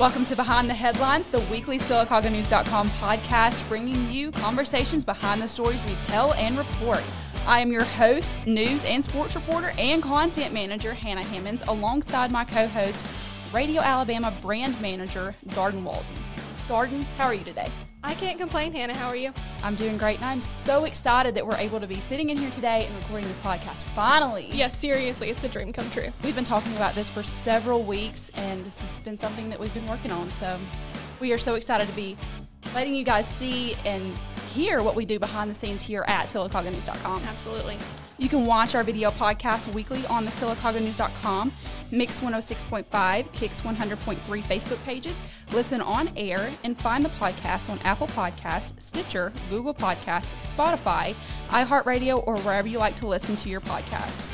Welcome to Behind the Headlines, the weekly SylacaugaNews.com podcast, bringing you conversations behind the stories we tell and report. I am your host, news and sports reporter, and content manager, Hannah Hammonds, alongside my co host, Radio Alabama brand manager, Darden Walton. Darden, how are you today? I can't complain, Hannah. How are you? I'm doing great, and I'm so excited that we're able to be sitting in here today and recording this podcast. Finally. Yes, seriously, it's a dream come true. We've been talking about this for several weeks, and this has been something that we've been working on. So we are so excited to be letting you guys see and hear what we do behind the scenes here at SylacaugaNews.com. Absolutely. You can watch our video podcast weekly on the SylacaugaNews.com, Mix 106.5, Kicks 100.3 Facebook pages, listen on air, and find the podcast on Apple Podcasts, Stitcher, Google Podcasts, Spotify, iHeartRadio, or wherever you like to listen to your podcast.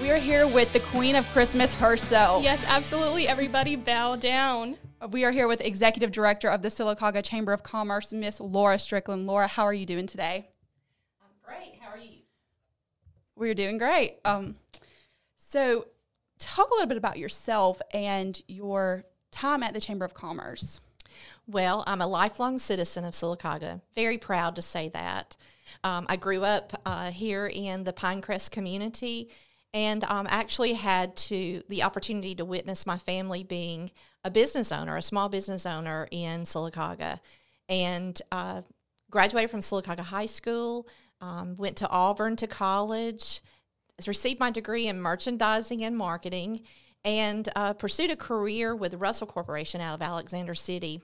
We are here with the Queen of Christmas herself. Yes, absolutely. Everybody bow down. We are here with Executive Director of the Sylacauga Chamber of Commerce, Miss Laura Strickland. Laura, how are you doing today? I'm great. We're doing great. Um, so, talk a little bit about yourself and your time at the Chamber of Commerce. Well, I'm a lifelong citizen of Sylacauga. Very proud to say that. Um, I grew up uh, here in the Pinecrest community, and um, actually had to the opportunity to witness my family being a business owner, a small business owner in Sylacauga, and uh, graduated from Sylacauga High School. Um, went to Auburn to college, received my degree in merchandising and marketing, and uh, pursued a career with Russell Corporation out of Alexander City.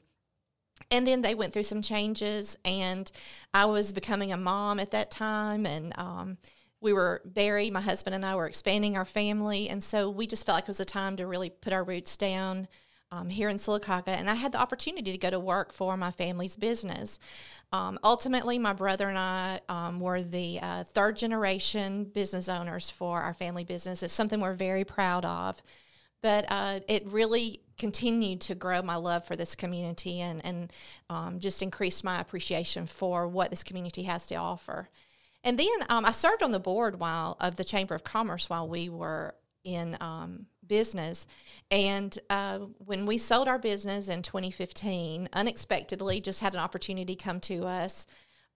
And then they went through some changes, and I was becoming a mom at that time, and um, we were Barry, my husband, and I were expanding our family, and so we just felt like it was a time to really put our roots down um, here in Sylacauga, and I had the opportunity to go to work for my family's business. Um, ultimately, my brother and I um, were the uh, third generation business owners for our family business. It's something we're very proud of, but uh, it really continued to grow my love for this community and, and um, just increased my appreciation for what this community has to offer. And then um, I served on the board while of the Chamber of Commerce while we were in um, business. And uh, when we sold our business in 2015, unexpectedly, just had an opportunity come to us.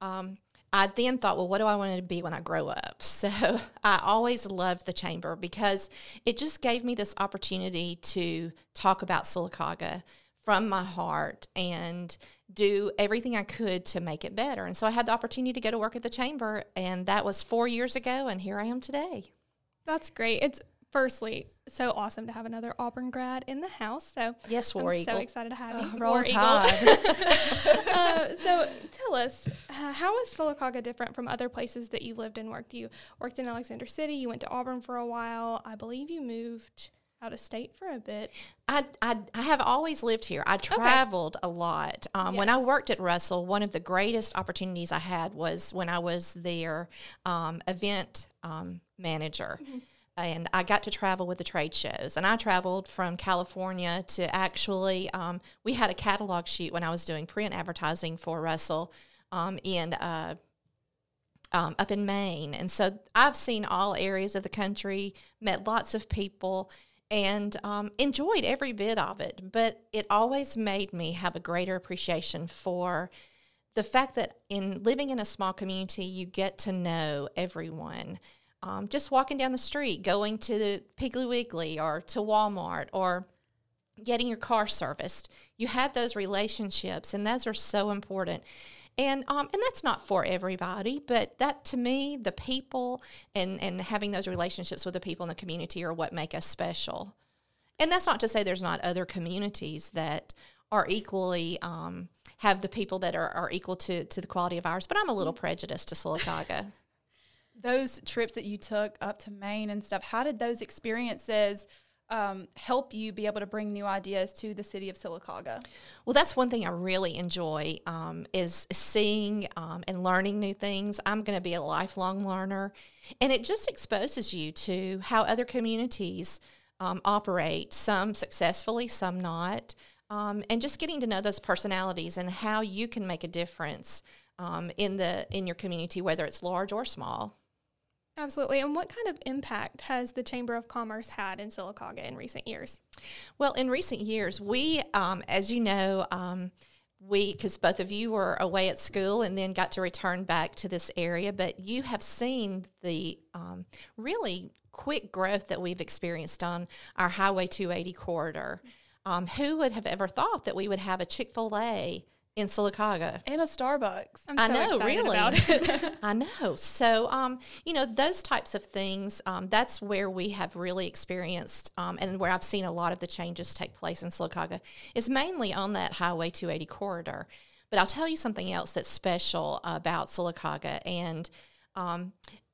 Um, I then thought, well, what do I want to be when I grow up? So I always loved the chamber because it just gave me this opportunity to talk about Sylacauga from my heart and do everything I could to make it better. And so I had the opportunity to go to work at the chamber, and that was four years ago, and here I am today. That's great. It's firstly so awesome to have another Auburn grad in the house. So yes, War I'm Eagle. so excited to have you. Uh, roll War Tide. uh, so tell us, uh, how is Sylacauga different from other places that you lived and worked? You worked in Alexander City. You went to Auburn for a while. I believe you moved out of state for a bit. I, I, I have always lived here. I traveled okay. a lot. Um, yes. When I worked at Russell, one of the greatest opportunities I had was when I was their um, event um, manager. Mm-hmm and I got to travel with the trade shows. And I traveled from California to actually, um, we had a catalog shoot when I was doing print advertising for Russell um, in uh, um, up in Maine. And so I've seen all areas of the country, met lots of people, and um, enjoyed every bit of it. But it always made me have a greater appreciation for the fact that in living in a small community, you get to know everyone um, just walking down the street, going to the Piggly Wiggly or to Walmart or getting your car serviced. You had those relationships, and those are so important. And um, and that's not for everybody, but that to me, the people and and having those relationships with the people in the community are what make us special. And that's not to say there's not other communities that are equally um, have the people that are, are equal to to the quality of ours. But I'm a little prejudiced to Sylacauga those trips that you took up to Maine and stuff, how did those experiences um, help you be able to bring new ideas to the city of Sylacauga? Well, that's one thing I really enjoy um, is seeing um, and learning new things. I'm going to be a lifelong learner, and it just exposes you to how other communities um, operate. Some successfully, some not, um, and just getting to know those personalities and how you can make a difference um, in the in your community, whether it's large or small. Absolutely. And what kind of impact has the Chamber of Commerce had in Sylacauga in recent years? Well, in recent years, we, um, as you know, um, we, because both of you were away at school and then got to return back to this area, but you have seen the um, really quick growth that we've experienced on our Highway 280 corridor. Um, who would have ever thought that we would have a Chick fil A in Sylacauga. And a Starbucks. I'm I so know, excited really. about it. I know. So, um, you know, those types of things, um, that's where we have really experienced um, and where I've seen a lot of the changes take place in Sylacauga is mainly on that Highway 280 corridor. But I'll tell you something else that's special about Sylacauga. And um,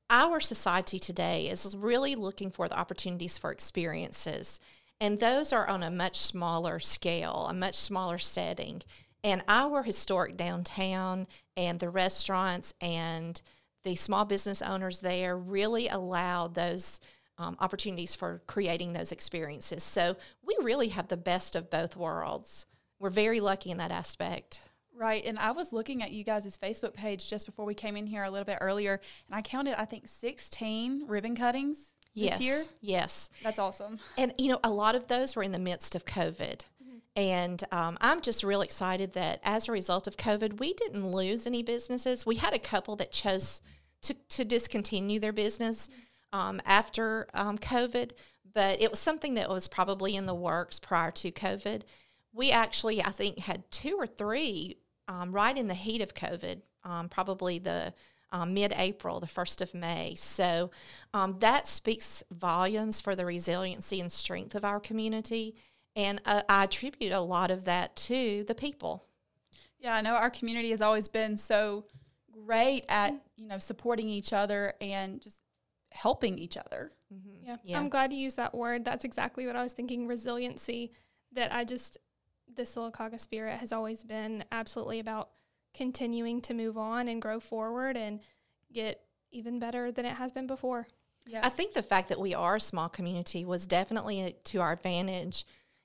our society today is really looking for the opportunities for experiences. And those are on a much smaller scale, a much smaller setting. And our historic downtown and the restaurants and the small business owners there really allow those um, opportunities for creating those experiences. So we really have the best of both worlds. We're very lucky in that aspect. Right. And I was looking at you guys' Facebook page just before we came in here a little bit earlier, and I counted, I think, 16 ribbon cuttings Yes. this year. Yes. That's awesome. And, you know, a lot of those were in the midst of COVID. And um, I'm just real excited that as a result of COVID, we didn't lose any businesses. We had a couple that chose to, to discontinue their business um, after um, COVID, but it was something that was probably in the works prior to COVID. We actually, I think, had two or three um, right in the heat of COVID, um, probably the um, mid April, the 1st of May. So um, that speaks volumes for the resiliency and strength of our community. And uh, I attribute a lot of that to the people. Yeah, I know our community has always been so great at, you know, supporting each other and just helping each other. Yeah. Yeah. I'm glad you used that word. That's exactly what I was thinking resiliency. That I just, the Sylacauga spirit has always been absolutely about continuing to move on and grow forward and get even better than it has been before. Yeah. I think the fact that we are a small community was definitely to our advantage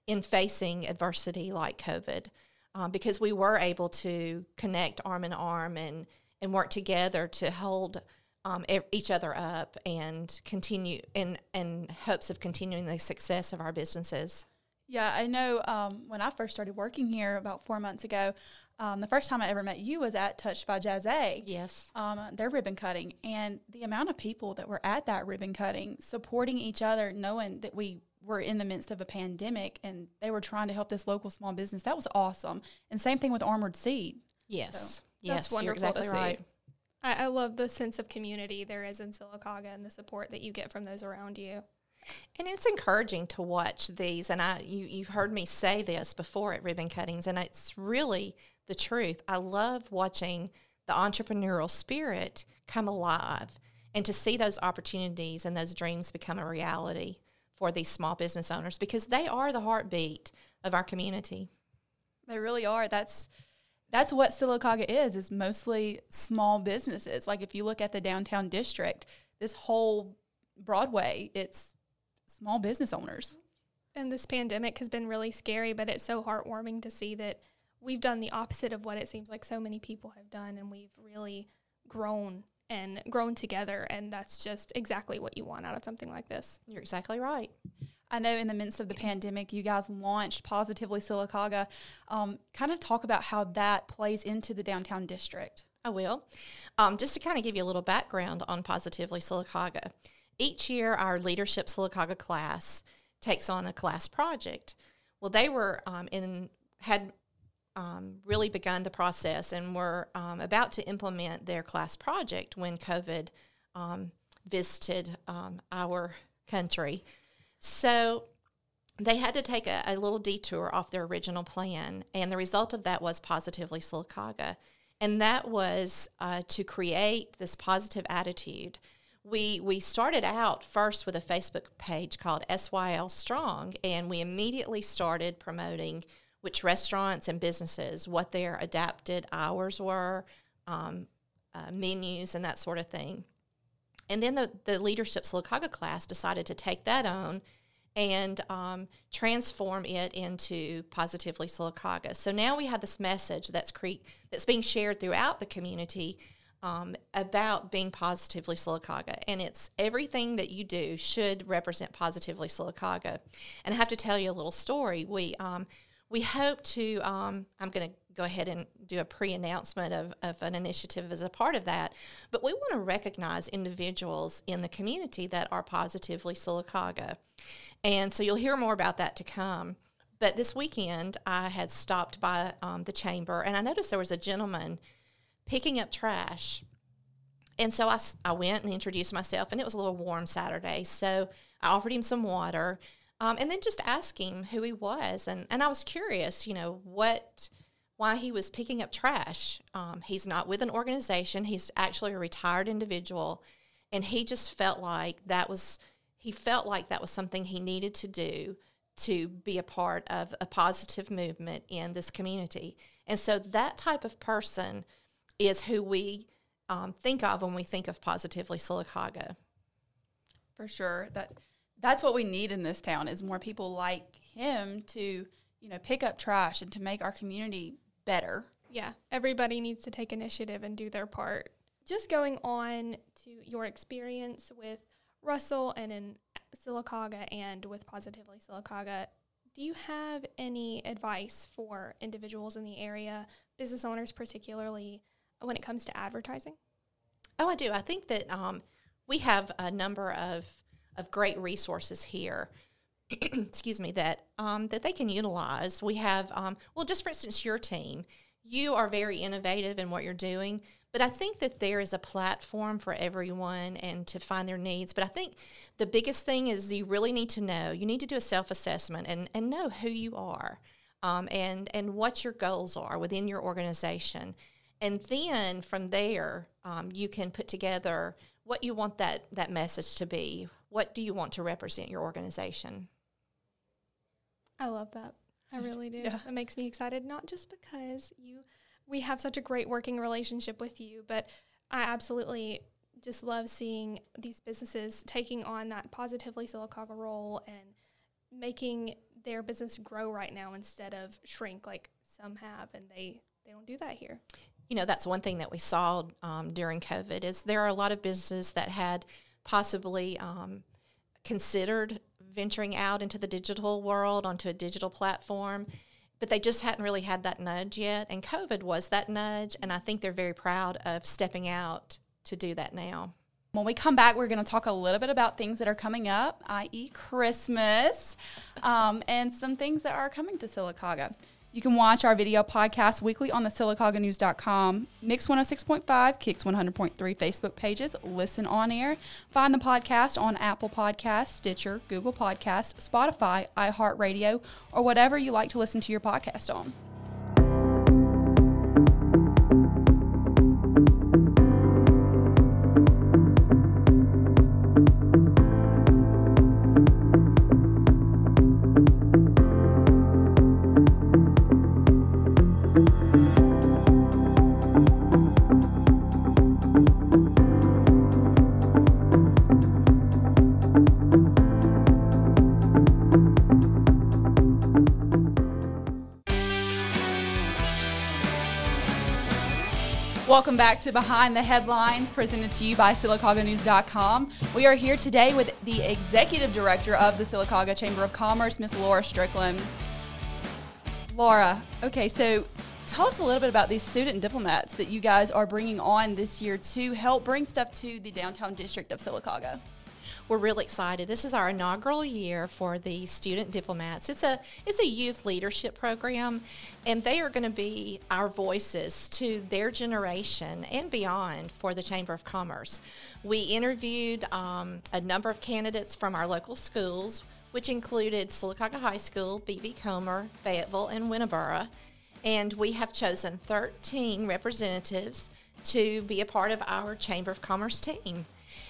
in facing adversity like COVID um, because we were able to connect arm in arm and, and work together to hold um, e- each other up and continue in, in hopes of continuing the success of our businesses. Yeah, I know um, when I first started working here about four months ago, um, the first time I ever met you was at Touched by Jazz A. Yes. um, their ribbon cutting and the amount of people that were at that ribbon cutting supporting each other knowing that we were in the midst of a pandemic and they were trying to help this local small business that was awesome and same thing with armored seed Yes. that's yes. wonderful you're to exactly see. right. I, I love the sense of community there is in Sylacauga and the support that you get from those around you. And it's encouraging to watch these. And I, you, you've heard me say this before at ribbon cuttings, and it's really the truth. I love watching the entrepreneurial spirit come alive and to see those opportunities and those dreams become a reality for these small business owners because they are the heartbeat of our community. they really are. That's that's what Sylacauga is is mostly small businesses. Like if you look at the downtown district this whole Broadway it's small business owners. And this pandemic has been really scary, but it's so heartwarming to see that we've done the opposite of what it seems like so many people have done, and we've really grown and grown together. And that's just exactly what you want out of something like this. You're exactly right. I know in the midst of the pandemic, you guys launched Positively Sylacauga. Um, kind of talk about how that plays into the downtown district. I will. Um, just to kind of give you a little background on Positively Sylacauga. Each year, our Leadership Sylacauga class takes on a class project. Well, they were um, in had um, really begun the process and were um, about to implement their class project when COVID um, visited um, our country. So they had to take a, a little detour off their original plan, and the result of that was Positively Sylacauga. And that was uh, to create this positive attitude. We, we started out first with a Facebook page called SYL Strong, and we immediately started promoting which restaurants and businesses, what their adapted hours were, um, uh, menus, and that sort of thing. And then the, the Leadership Sylacauga class decided to take that on and um, transform it into Positively Sylacauga. So now we have this message that's cre- that's being shared throughout the community um, about being positively Sylacauga, and it's everything that you do should represent positively Sylacauga. And I have to tell you a little story. We um, we hope to. Um, I'm going to go ahead and do a pre-announcement of, of an initiative as a part of that. But we want to recognize individuals in the community that are positively Sylacauga, and so you'll hear more about that to come. But this weekend, I had stopped by um, the chamber, and I noticed there was a gentleman picking up trash. And so I, I went and introduced myself, and it was a little warm Saturday. So I offered him some water um, and then just asked him who he was. And, and I was curious, you know, what, why he was picking up trash. Um, he's not with an organization, he's actually a retired individual. And he just felt like that was, he felt like that was something he needed to do to be a part of a positive movement in this community. And so that type of person is who we um, think of when we think of positively Sylacauga. For sure, that that's what we need in this town is more people like him to you know pick up trash and to make our community better. Yeah, everybody needs to take initiative and do their part. Just going on to your experience with Russell and in Sylacauga and with Positively Sylacauga, do you have any advice for individuals in the area, business owners particularly, when it comes to advertising? Oh, I do. I think that um, we have a number of, of great resources here. excuse me, that um, that they can utilize. We have, um, well, just for instance, your team. You are very innovative in what you're doing, but I think that there is a platform for everyone and to find their needs. But I think the biggest thing is you really need to know. You need to do a self assessment and, and know who you are um, and and what your goals are within your organization. And then from there, um, you can put together what you want that, that message to be. What do you want to represent your organization? I love that. I really do. Yeah. It makes me excited, not just because you we have such a great working relationship with you, but I absolutely just love seeing these businesses taking on that positively Sylacauga role and making their business grow right now instead of shrink like some have, and they they don't do that here you know that's one thing that we saw um, during COVID is there are a lot of businesses that had possibly um, considered venturing out into the digital world onto a digital platform, but they just hadn't really had that nudge yet. And COVID was that nudge, and I think they're very proud of stepping out to do that now. When we come back, we're going to talk a little bit about things that are coming up, i.e., Christmas, um, and some things that are coming to Sylacauga. You can watch our video podcast weekly on the SylacaugaNews.com, Mix 106.5, Kicks 100.3 Facebook pages, listen on air. Find the podcast on Apple Podcasts, Stitcher, Google Podcasts, Spotify, iHeartRadio, or whatever you like to listen to your podcast on. Welcome back to Behind the Headlines, presented to you by SylacaugaNews.com. We are here today with the Executive Director of the Sylacauga Chamber of Commerce, Miss Laura Strickland. Laura, okay, so tell us a little bit about these student diplomats that you guys are bringing on this year to help bring stuff to the downtown district of Sylacauga we're really excited. This is our inaugural year for the student diplomats. It's a it's a youth leadership program, and they are going to be our voices to their generation and beyond for the Chamber of Commerce. We interviewed um, a number of candidates from our local schools, which included Sylacauga High School, B.B. Comer, Fayetteville, and Winterboro, and we have chosen 13 representatives to be a part of our Chamber of Commerce team.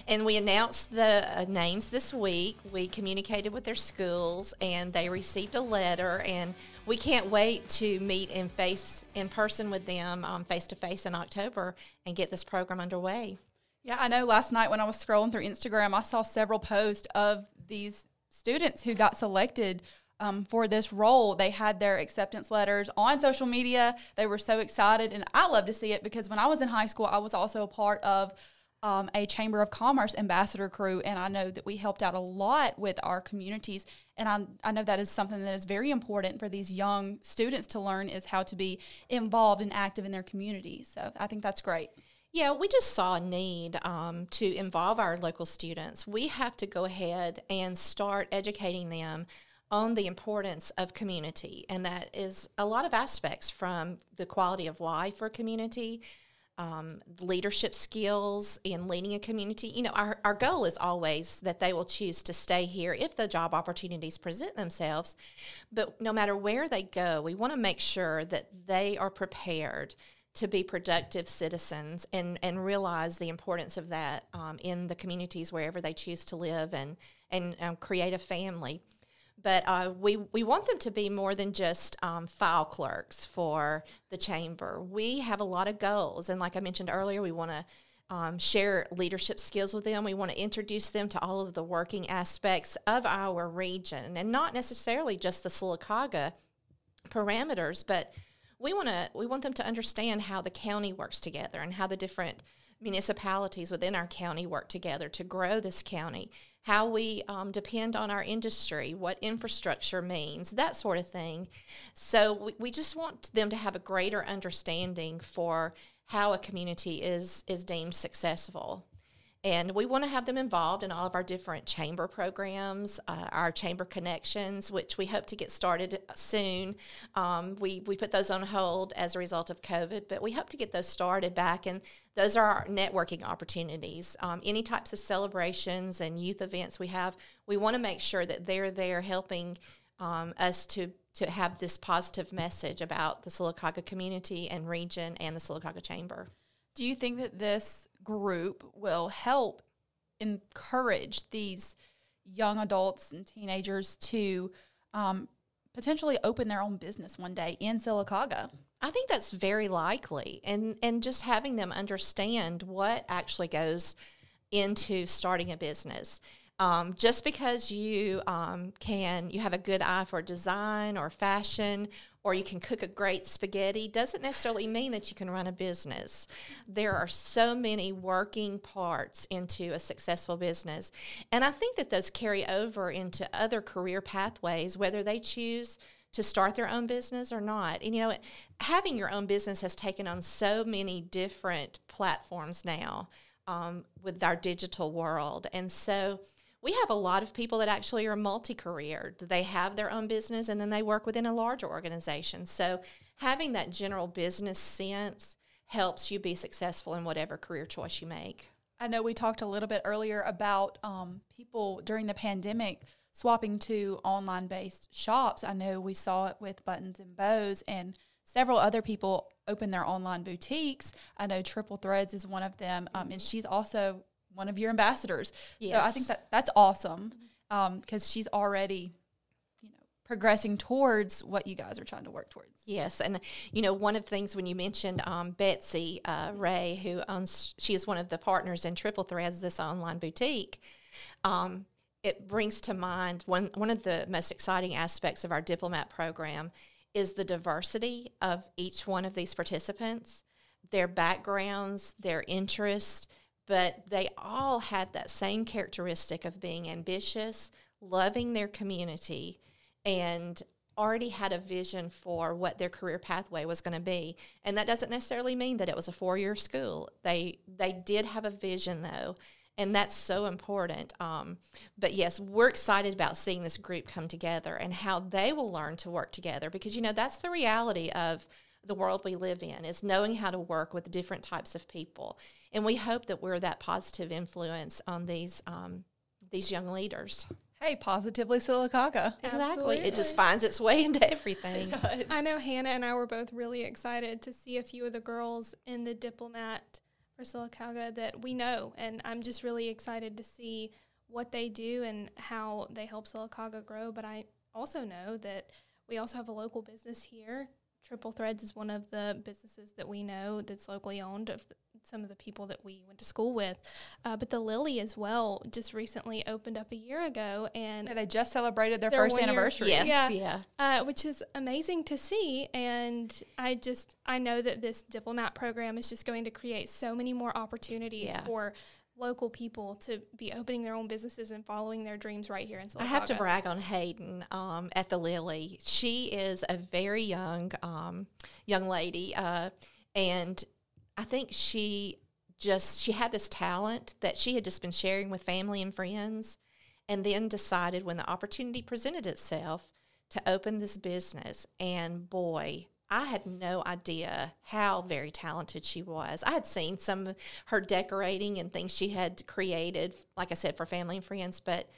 And we announced the uh, names this week. We communicated with their schools, and they received a letter. And we can't wait to meet in face in person with them, face to face in October, and get this program underway. Yeah, I know. Last night when I was scrolling through Instagram, I saw several posts of these students who got selected um, for this role. They had their acceptance letters on social media. They were so excited, and I love to see it because when I was in high school, I was also a part of um, a Chamber of Commerce ambassador crew, and I know that we helped out a lot with our communities. And I, I know that is something that is very important for these young students to learn is how to be involved and active in their community. So I think that's great. Yeah, we just saw a need um, to involve our local students. We have to go ahead and start educating them on the importance of community, and that is a lot of aspects from the quality of life for community, um, leadership skills in leading a community. You know, our, our goal is always that they will choose to stay here if the job opportunities present themselves. But no matter where they go, we want to make sure that they are prepared to be productive citizens and, and realize the importance of that um, in the communities wherever they choose to live and, and um, create a family. But uh, we, we want them to be more than just um, file clerks for the chamber. We have a lot of goals. And like I mentioned earlier, we want to um, share leadership skills with them. We want to introduce them to all of the working aspects of our region and not necessarily just the Sylacauga parameters, but we want to we want them to understand how the county works together and how the different municipalities within our county work together to grow this county how we um, depend on our industry what infrastructure means that sort of thing. So we, we just want them to have a greater understanding for how a community is is deemed successful and we want to have them involved in all of our different chamber programs, uh, our chamber connections, which we hope to get started soon. Um, we, we put those on hold as a result of COVID, but we hope to get those started back. And those are our networking opportunities. Um, any types of celebrations and youth events we have, we want to make sure that they're there helping um, us to to have this positive message about the Sylacauga community and region and the Sylacauga Chamber. Do you think that this group will help encourage these young adults and teenagers to um, potentially open their own business one day in Sylacauga? I think that's very likely, and and just having them understand what actually goes into starting a business. Um, just because you um, can, you have a good eye for design or fashion, or you can cook a great spaghetti, doesn't necessarily mean that you can run a business. There are so many working parts into a successful business. And I think that those carry over into other career pathways, whether they choose to start their own business or not. And you know, having your own business has taken on so many different platforms now um, with our digital world. And so, we have a lot of people that actually are multi-career. They have their own business and then they work within a larger organization. So having that general business sense helps you be successful in whatever career choice you make. I know we talked a little bit earlier about um, people during the pandemic swapping to online based shops. I know we saw it with Buttons and Bows, and several other people open their online boutiques. I know Triple Threads is one of them, um, and she's also one of your ambassadors. Yes. So I think that that's awesome because um, she's already, you know, progressing towards what you guys are trying to work towards. Yes, and you know, one of the things when you mentioned um, Betsy uh, Ray, who owns, she is one of the partners in Triple Threads, this online boutique. Um, it brings to mind one one of the most exciting aspects of our diplomat program is the diversity of each one of these participants, their backgrounds, their interests but they all had that same characteristic of being ambitious, loving their community, and already had a vision for what their career pathway was going to be. And that doesn't necessarily mean that it was a four-year school. They they did have a vision though, and that's so important. Um, but yes, we're excited about seeing this group come together and how they will learn to work together because you know that's the reality of the world we live in is knowing how to work with different types of people and we hope that we're that positive influence on these um, these young leaders. Hey, positively Sylacauga. Exactly. Absolutely. It just finds its way into everything. I know Hannah and I were both really excited to see a few of the girls in the diplomat for Sylacauga that we know. And I'm just really excited to see what they do and how they help Sylacauga grow. But I also know that we also have a local business here. Triple Threads is one of the businesses that we know that's locally owned of some of the people that we went to school with. Uh, but the Lily as well just recently opened up a year ago, and Yeah, they just celebrated their, Their first one year- anniversary. Yes, Yeah. yeah. uh, which is amazing to see. And I just I know that this diplomat program is just going to create so many more opportunities Yeah. for local people to be opening their own businesses and following their dreams right here in Sylacauga. I have to brag on Hayden um, at the Lily. She is a very young um, young lady, uh, and I think she just she had this talent that she had just been sharing with family and friends, and then decided when the opportunity presented itself to open this business. And boy, I had no idea how very talented she was. I had seen some of her decorating and things she had created, like I said, for family and friends, but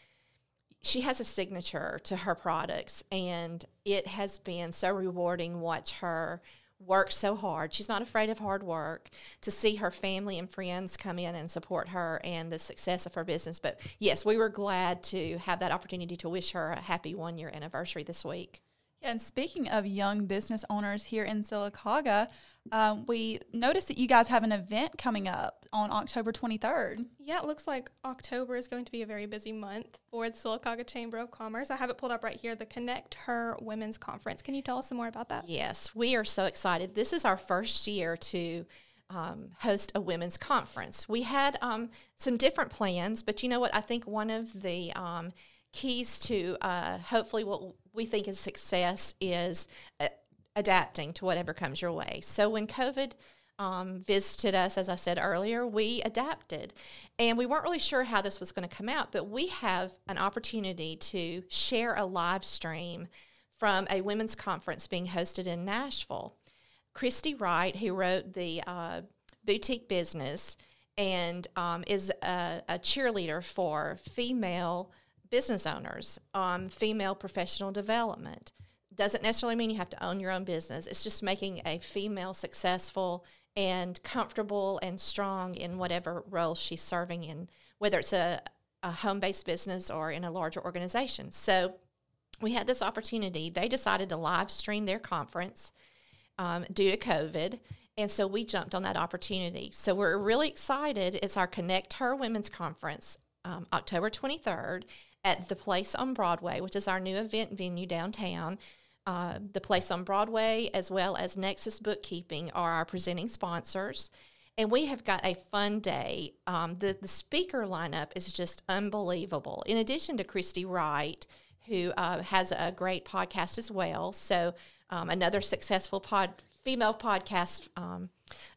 she has a signature to her products and it has been so rewarding watch her work so hard. She's not afraid of hard work to see her family and friends come in and support her and the success of her business. But yes we were glad to have that opportunity to wish her a happy one year anniversary this week and speaking of young business owners here in Sylacauga, um, we noticed that you guys have an event coming up on October 23rd. Yeah, it looks like October is going to be a very busy month for the Sylacauga Chamber of Commerce. I have it pulled up right here, the Connect Her Women's Conference. Can you tell us some more about that? Yes, we are so excited. This is our first year to um, host a women's conference. We had um, some different plans, but you know what? I think one of the um, keys to uh, hopefully what we think is success is adapting to whatever comes your way. So when COVID um, visited us, as I said earlier, we adapted. And we weren't really sure how this was going to come out, but we have an opportunity to share a live stream from a women's conference being hosted in Nashville. Christy Wright, who wrote the uh, Boutique Business and um, is a, a cheerleader for female business owners, um, female professional development. Doesn't necessarily mean you have to own your own business. It's just making a female successful and comfortable and strong in whatever role she's serving in, whether it's a, a home based business or in a larger organization. So we had this opportunity. They decided to live stream their conference um, due to COVID. And so we jumped on that opportunity. So we're really excited. It's our Connect Her Women's Conference, um, October 23rd at the Place on Broadway, which is our new event venue downtown. Uh, the Place on Broadway, as well as Nexus Bookkeeping, are our presenting sponsors. And we have got a fun day. Um, the, the speaker lineup is just unbelievable. In addition to Christy Wright, who uh, has a great podcast as well. So, um, another successful pod, female podcast um,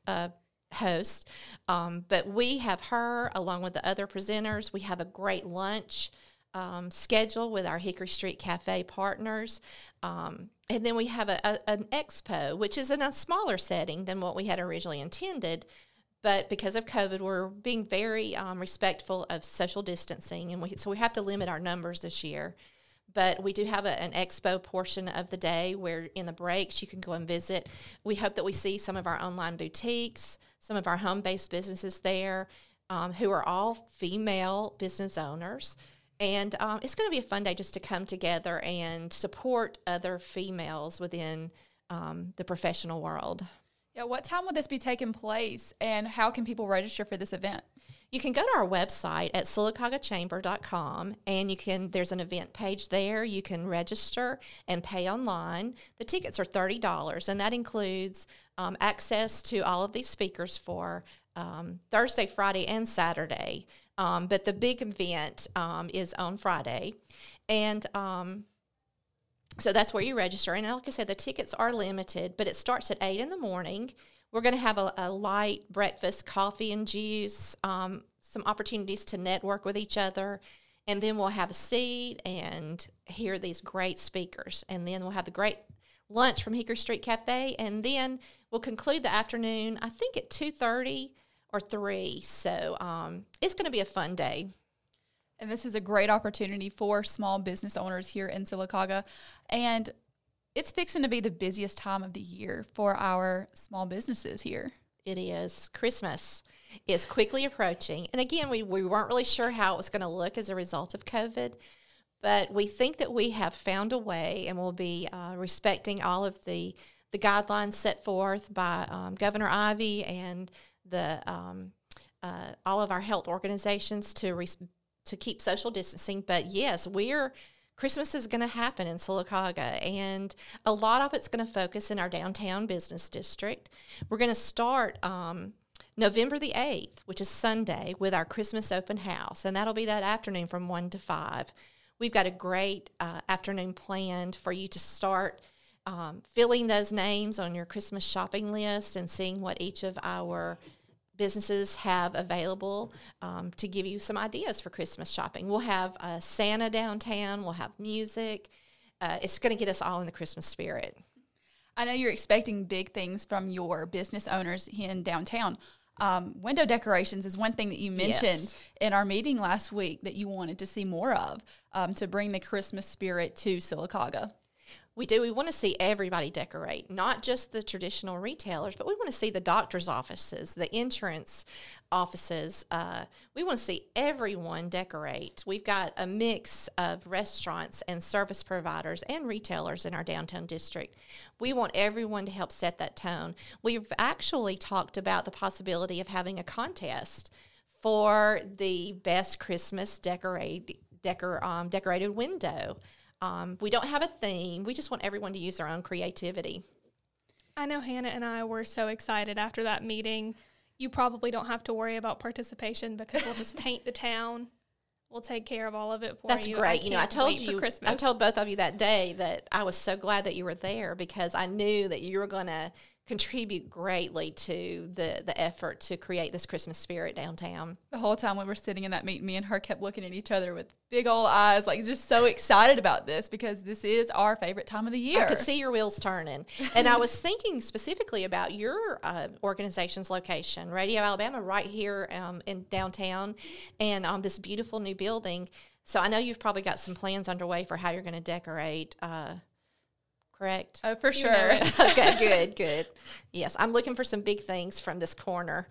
uh, host. Um, but we have her along with the other presenters. We have a great lunch um, schedule with our Hickory Street Cafe partners. Um, and then we have a, a, an expo, which is in a smaller setting than what we had originally intended. But because of COVID, we're being very um, respectful of social distancing, and we, so we have to limit our numbers this year. But we do have a, an expo portion of the day where in the breaks you can go and visit. We hope that we see some of our online boutiques, some of our home based businesses there, um, who are all female business owners. And um, it's going to be a fun day just to come together and support other females within um, the professional world. Yeah, what time will this be taking place and how can people register for this event? You can go to our website at sylacaugachamber.com and you can there's an event page there. You can register and pay online. The tickets are $30 and that includes um, access to all of these speakers for um, Thursday, Friday, and Saturday. Um, but the big event um, is on Friday. And um, so that's where you register. And like I said, the tickets are limited, but it starts at 8 in the morning. We're going to have a, a, light breakfast, coffee and juice, um, some opportunities to network with each other. And then we'll have a seat and hear these great speakers. And then we'll have the great lunch from Hickory Street Cafe. And then we'll conclude the afternoon, I think at 2.30 or 3. So um, it's going to be a fun day. And this is a great opportunity for small business owners here in Sylacauga. And it's fixing to be the busiest time of the year for our small businesses here. It is. Christmas is quickly approaching. And again, we, we weren't really sure how it was going to look as a result of COVID, but we think that we have found a way and we'll be uh, respecting all of the, the guidelines set forth by um, Governor Ivey and the um, uh, all of our health organizations to res- to keep social distancing. But yes, we're Christmas is going to happen in Sylacauga, and a lot of it's going to focus in our downtown business district. We're going to start um, November the 8th, which is Sunday, with our Christmas open house, and that'll be that afternoon from 1 to 5. We've got a great uh, afternoon planned for you to start um, filling those names on your Christmas shopping list and seeing what each of our businesses have available um, to give you some ideas for Christmas shopping. We'll have uh, Santa downtown, we'll have music. Uh, it's going to get us all in the Christmas spirit. I know you're expecting big things from your business owners in downtown. Um, window decorations is one thing that you mentioned Yes. in our meeting last week that you wanted to see more of um, to bring the Christmas spirit to Sylacauga. We do. We want to see everybody decorate, not just the traditional retailers, but we want to see the doctor's offices, the insurance offices. Uh, we want to see everyone decorate. We've got a mix of restaurants and service providers and retailers in our downtown district. We want everyone to help set that tone. We've actually talked about the possibility of having a contest for the best Christmas decorate, decor, um, decorated window. Um, we don't have a theme. We just want everyone to use their own creativity. I know Hannah and I were so excited after that meeting. You probably don't have to worry about participation because we'll just paint the town. We'll take care of all of it for That's you. That's great. you know, I told you, Christmas. I told both of you that day that I was so glad that you were there because I knew that you were going to contribute greatly to the the effort to create this Christmas spirit downtown. The whole time we were sitting in that meeting, me and her kept looking at each other with big old eyes, like just so excited about this because this is our favorite time of the year. I could see your wheels turning. And I was thinking specifically about your uh, organization's location, Radio Alabama, right here um, in downtown, and um, this beautiful new building. So I know you've probably got some plans underway for how you're going to decorate. Uh, correct? Oh, for You sure. okay, good, good. Yes, I'm looking for some big things from this corner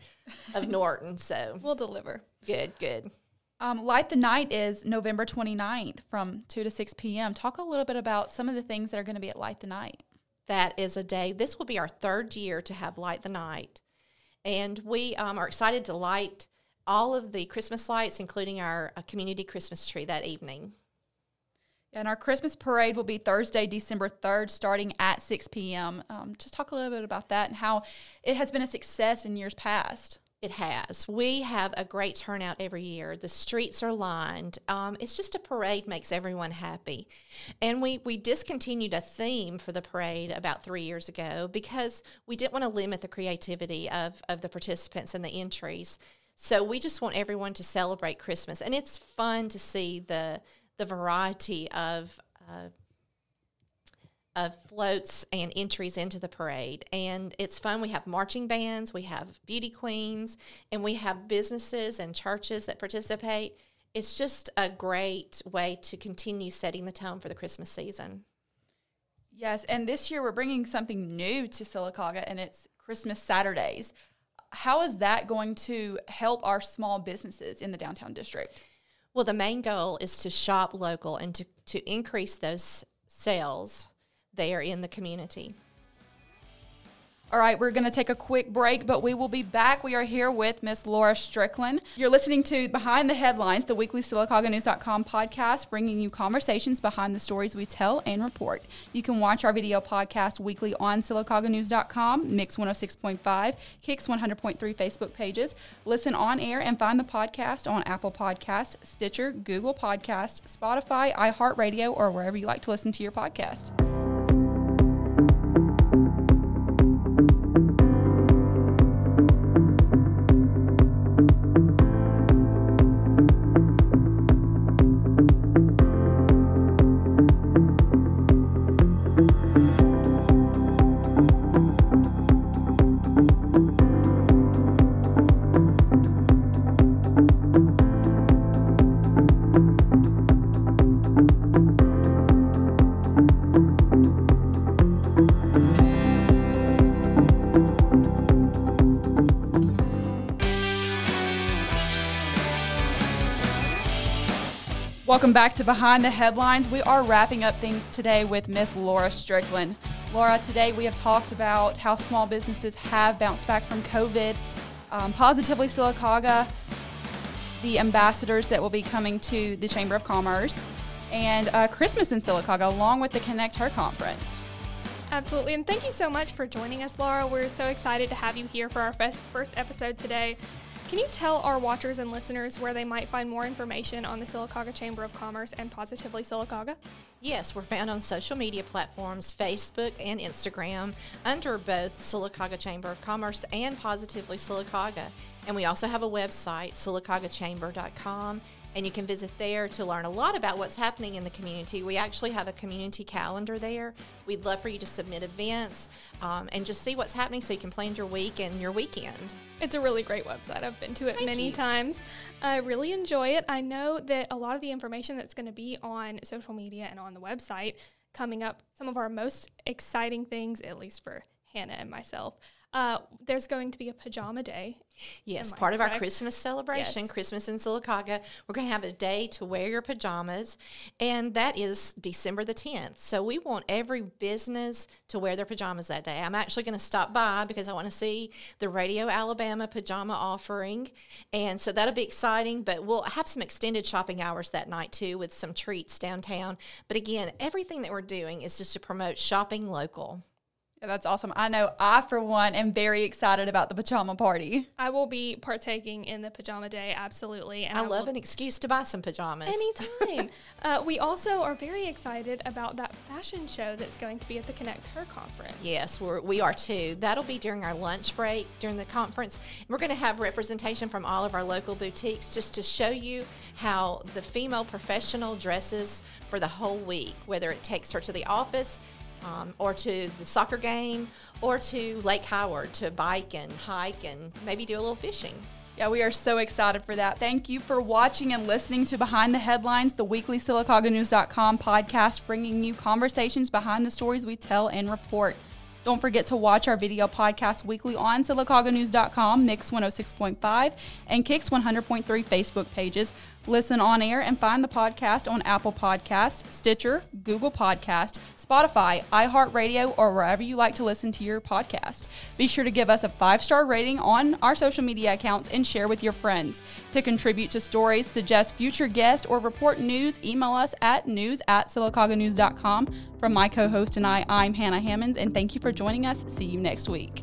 of Norton. So we'll deliver. good, good. Um, Light the Night is November 29th from 2 to 6 p.m. Talk a little bit about some of the things that are going to be at Light the Night. that is a day. This will be our third year to have Light the Night. And we um, are excited to light all of the Christmas lights, including our uh, community Christmas tree that evening. And our Christmas parade will be Thursday, December 3rd, starting at 6 p.m. Um, just talk a little bit about that and how it has been a success in years past. It has. We have a great turnout every year. The streets are lined. Um, it's just a parade makes everyone happy. And we, we discontinued a theme for the parade about three years ago because we didn't want to limit the creativity of, of the participants and the entries. So we just want everyone to celebrate Christmas. And it's fun to see the, the variety of uh, of floats and entries into the parade. And it's fun. We have marching bands, we have beauty queens, and we have businesses and churches that participate. It's just a great way to continue setting the tone for the Christmas season. Yes, and this year we're bringing something new to Sylacauga, and it's Christmas Saturdays. How is that going to help our small businesses in the downtown district? Well, the main goal is to shop local and to, to increase those sales there in the community. All right, we're going to take a quick break, but we will be back. We are here with Miss Laura Strickland. You're listening to Behind the Headlines, the weekly SylacaugaNews.com podcast, bringing you conversations behind the stories we tell and report. You can watch our video podcast weekly on SylacaugaNews.com, Mix 106.5, Kicks 100.3 Facebook pages. Listen on air and find the podcast on Apple Podcast, Stitcher, Google Podcast, Spotify, iHeartRadio, or wherever you like to listen to your podcast. Welcome back to Behind the Headlines. We are wrapping up things today with Miss Laura Strickland. Laura, today we have talked about how small businesses have bounced back from COVID. um, Positively Sylacauga, the ambassadors that will be coming to the Chamber of Commerce, and uh, Christmas in Sylacauga, along with the Connect Her conference. Absolutely. And thank you so much for joining us, Laura. We're so excited to have you here for our first, first episode today. Can you tell our watchers and listeners where they might find more information on the Sylacauga Chamber of Commerce and Positively Sylacauga? Yes, we're found on social media platforms, Facebook and Instagram, under both Sylacauga Chamber of Commerce and Positively Sylacauga. And we also have a website, sylacaugachamber.com, and you can visit there to learn a lot about what's happening in the community. We actually have a community calendar there. We'd love for you to submit events um, and just see what's happening so you can plan your week and your weekend. It's a really great website. I've been to it Thank many you. times. I really enjoy it. I know that a lot of the information that's going to be on social media and on the website coming up, some of our most exciting things, at least for Hannah and myself, uh, there's going to be a pajama day. Yes, part of our? Christmas celebration, Yes. Christmas in Sylacauga. We're going to have a day to wear your pajamas, and that is December the 10th. So we want every business to wear their pajamas that day. I'm actually going to stop by because I want to see the Radio Alabama pajama offering, and so that'll be exciting. But we'll have some extended shopping hours that night too with some treats downtown. But again, everything that we're doing is just to promote shopping local. Yeah, that's awesome. I know I, for one, am very excited about the pajama party. I will be partaking in the pajama day, absolutely. And I love will- an excuse to buy some pajamas. Anytime. uh, we also are very excited about that fashion show that's going to be at the Connect Her conference. Yes, we're, we are too. That'll be during our lunch break during the conference. We're going to have representation from all of our local boutiques just to show you how the female professional dresses for the whole week, whether it takes her to the office um, or to the soccer game or to Lake Howard to bike and hike and maybe do a little fishing. Yeah, we are so excited for that. Thank you for watching and listening to Behind the Headlines, the weekly SylacaugaNews.com podcast, bringing you conversations behind the stories we tell and report. Don't forget to watch our video podcast weekly on SylacaugaNews.com, Mix 106.5, and Kicks 100.3 Facebook pages. Listen on air and find the podcast on Apple Podcast, Stitcher, Google Podcast, Spotify, iHeartRadio, or wherever you like to listen to your podcast. Be sure to give us a five star rating on our social media accounts and share with your friends. To contribute to stories, suggest future guests, or report news, email us at news at SylacaugaNews.com. From my co host and I, I'm Hannah Hammonds, and thank you for joining us. See you next week.